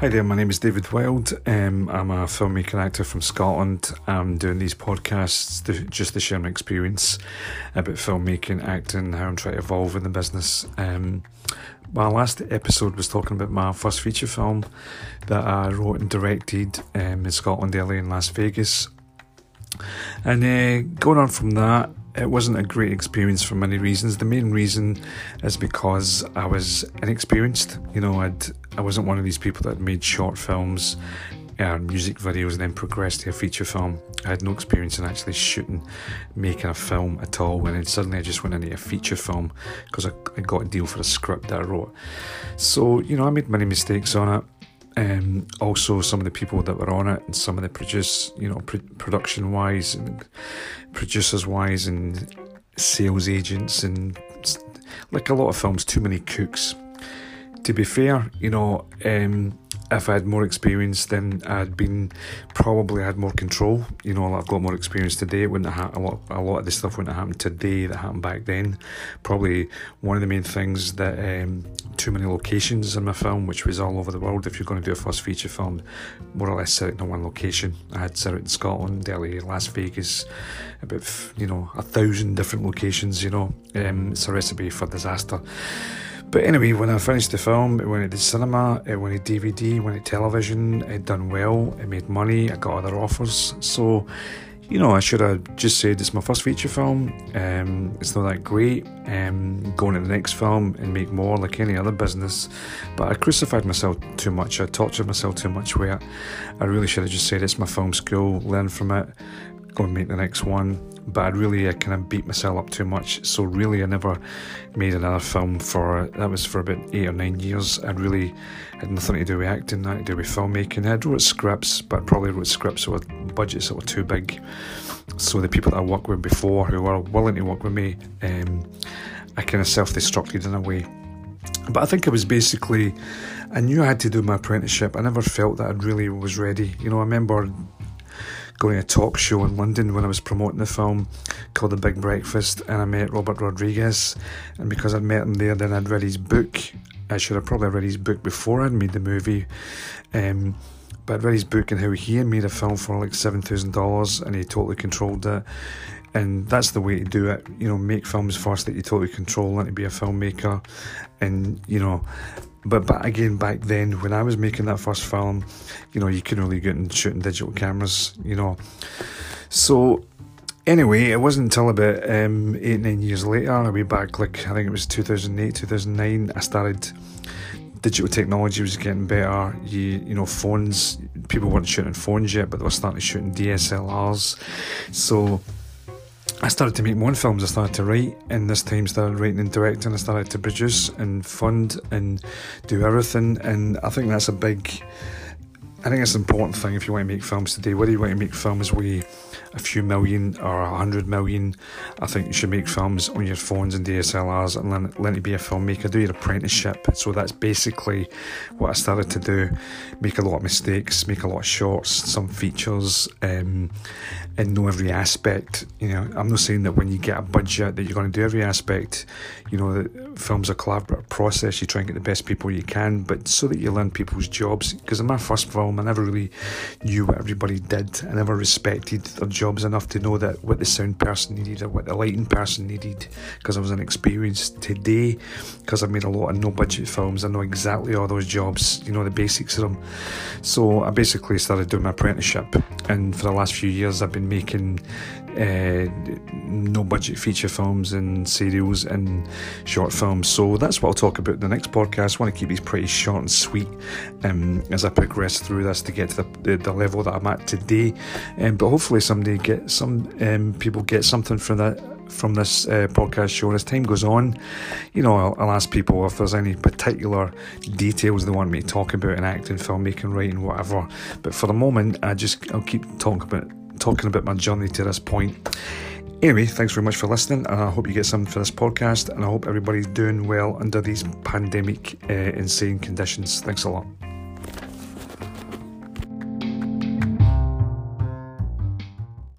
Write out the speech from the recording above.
Hi there, my name is David Wild. Um, I'm a filmmaker actor from Scotland. I'm doing these podcasts to, just to share my experience about filmmaking, acting, how I'm trying to evolve in the business. Um, my last episode was talking about my first feature film that I wrote and directed um, in Scotland, LA, and Las Vegas. And uh, going on from that, it wasn't a great experience for many reasons. The main reason is because I was inexperienced. You know, I'd I wasn't one of these people that made short films and music videos and then progressed to a feature film. I had no experience in actually shooting, making a film at all. And then suddenly I just went into a feature film because I, I got a deal for a script that I wrote. So, you know, I made many mistakes on it. Um, also, some of the people that were on it and some of the produce, you know, pr- production wise and producers wise and sales agents and like a lot of films, too many cooks. To be fair, you know, um, if I had more experience, then I'd been probably had more control. You know, I've got more experience today. It wouldn't have ha- a lot. A lot of this stuff wouldn't have happened today that happened back then. Probably one of the main things that um, too many locations in my film, which was all over the world. If you're going to do a first feature film, more or less set it in one location. I had set it in Scotland, Delhi, Las Vegas, about you know a thousand different locations. You know, um, it's a recipe for disaster. But anyway, when I finished the film, it went to the cinema, it went to DVD, it went to television, it done well, it made money, I got other offers. So, you know, I should have just said it's my first feature film. Um, it's not that great. Um, going to the next film and make more like any other business. But I crucified myself too much. I tortured myself too much. Where I really should have just said it's my film school. Learn from it. Go and make the next one but I really I kind of beat myself up too much. So really, I never made another film for that was for about eight or nine years. I really had nothing to do with acting, nothing to do with filmmaking. I wrote scripts, but probably wrote scripts with budgets that were too big. So the people that I worked with before, who were willing to work with me, um, I kind of self-destructed in a way. But I think it was basically, I knew I had to do my apprenticeship. I never felt that I really was ready. You know, I remember going to a talk show in London when I was promoting the film called The Big Breakfast, and I met Robert Rodriguez. And because I'd met him there, then I'd read his book. I should have probably read his book before I'd made the movie. Um, but I'd read his book and how he had made a film for like $7,000 and he totally controlled it. And that's the way to do it. You know, make films first that you totally control and to be a filmmaker. And, you know, but, but again, back then, when I was making that first film, you know, you couldn't really get and shooting digital cameras, you know. So, anyway, it wasn't until about um, eight, nine years later, I'll be back, like, I think it was 2008, 2009, I started digital technology was getting better. You you know phones, people weren't shooting phones yet, but they were starting to shooting DSLRs. So I started to make own films. I started to write, and this time started writing and directing. I started to produce and fund and do everything. And I think that's a big. I think it's an important thing if you want to make films today. Whether you want to make films with a few million or a hundred million, I think you should make films on your phones and DSLRs and learn, learn to be a filmmaker. Do your apprenticeship. So that's basically what I started to do. Make a lot of mistakes, make a lot of shorts, some features, um, and know every aspect. You know, I'm not saying that when you get a budget that you're going to do every aspect. You know, that film's a collaborative process. You try and get the best people you can, but so that you learn people's jobs. Because in my first film, I never really knew what everybody did. I never respected their jobs enough to know that what the sound person needed or what the lighting person needed. Because I was inexperienced today. Because I've made a lot of no budget films, I know exactly all those jobs. You know the basics of them. So I basically started doing my apprenticeship, and for the last few years, I've been making uh, no budget feature films and serials and short films. So that's what I'll talk about in the next podcast. I want to keep these pretty short and sweet um, as I progress through this to get to the, the, the level that I'm at today. Um, but hopefully someday get some um, people get something from that from this uh, podcast show. As time goes on, you know, I'll, I'll, ask people if there's any particular details they want me to talk about in acting, filmmaking, writing, whatever. But for the moment, I just I'll keep talking about talking about my journey to this point. Anyway, thanks very much for listening, and I hope you get something for this podcast. And I hope everybody's doing well under these pandemic uh, insane conditions. Thanks a lot.